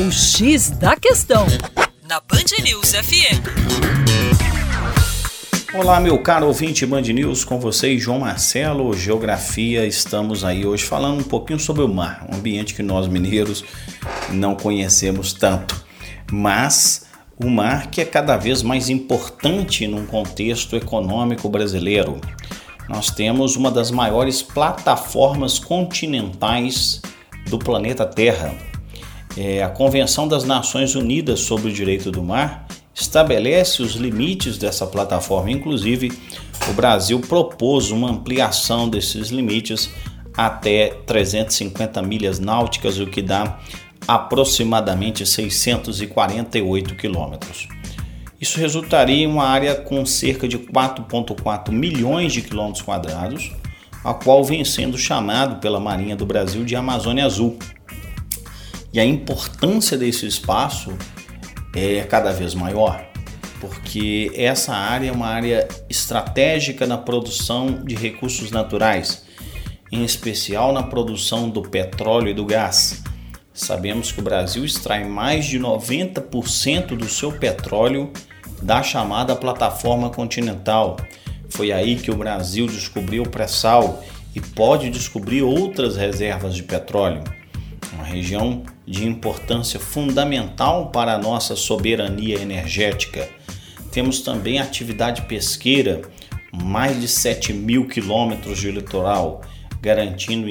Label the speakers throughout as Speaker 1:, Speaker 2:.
Speaker 1: O X da Questão, na Band News FM.
Speaker 2: Olá, meu caro ouvinte Band News, com vocês, João Marcelo, Geografia. Estamos aí hoje falando um pouquinho sobre o mar, um ambiente que nós mineiros não conhecemos tanto. Mas o mar que é cada vez mais importante num contexto econômico brasileiro. Nós temos uma das maiores plataformas continentais do planeta Terra. É, a Convenção das Nações Unidas sobre o Direito do Mar estabelece os limites dessa plataforma. Inclusive, o Brasil propôs uma ampliação desses limites até 350 milhas náuticas, o que dá aproximadamente 648 quilômetros. Isso resultaria em uma área com cerca de 4,4 milhões de quilômetros quadrados, a qual vem sendo chamado pela Marinha do Brasil de Amazônia Azul. E a importância desse espaço é cada vez maior, porque essa área é uma área estratégica na produção de recursos naturais, em especial na produção do petróleo e do gás. Sabemos que o Brasil extrai mais de 90% do seu petróleo da chamada plataforma continental. Foi aí que o Brasil descobriu o pré-sal e pode descobrir outras reservas de petróleo. Uma região de importância fundamental para a nossa soberania energética. Temos também atividade pesqueira, mais de 7 mil quilômetros de litoral garantindo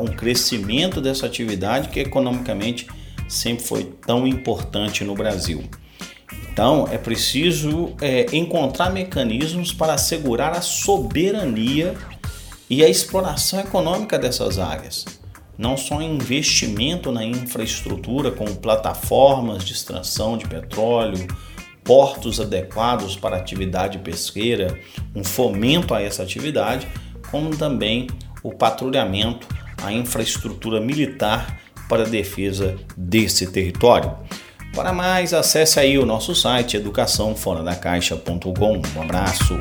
Speaker 2: um crescimento dessa atividade que economicamente sempre foi tão importante no Brasil. Então é preciso é, encontrar mecanismos para assegurar a soberania e a exploração econômica dessas áreas. Não só investimento na infraestrutura, como plataformas de extração de petróleo, portos adequados para atividade pesqueira, um fomento a essa atividade, como também o patrulhamento, a infraestrutura militar para a defesa desse território. Para mais, acesse aí o nosso site educaçãoforadacaixa.com. Um abraço.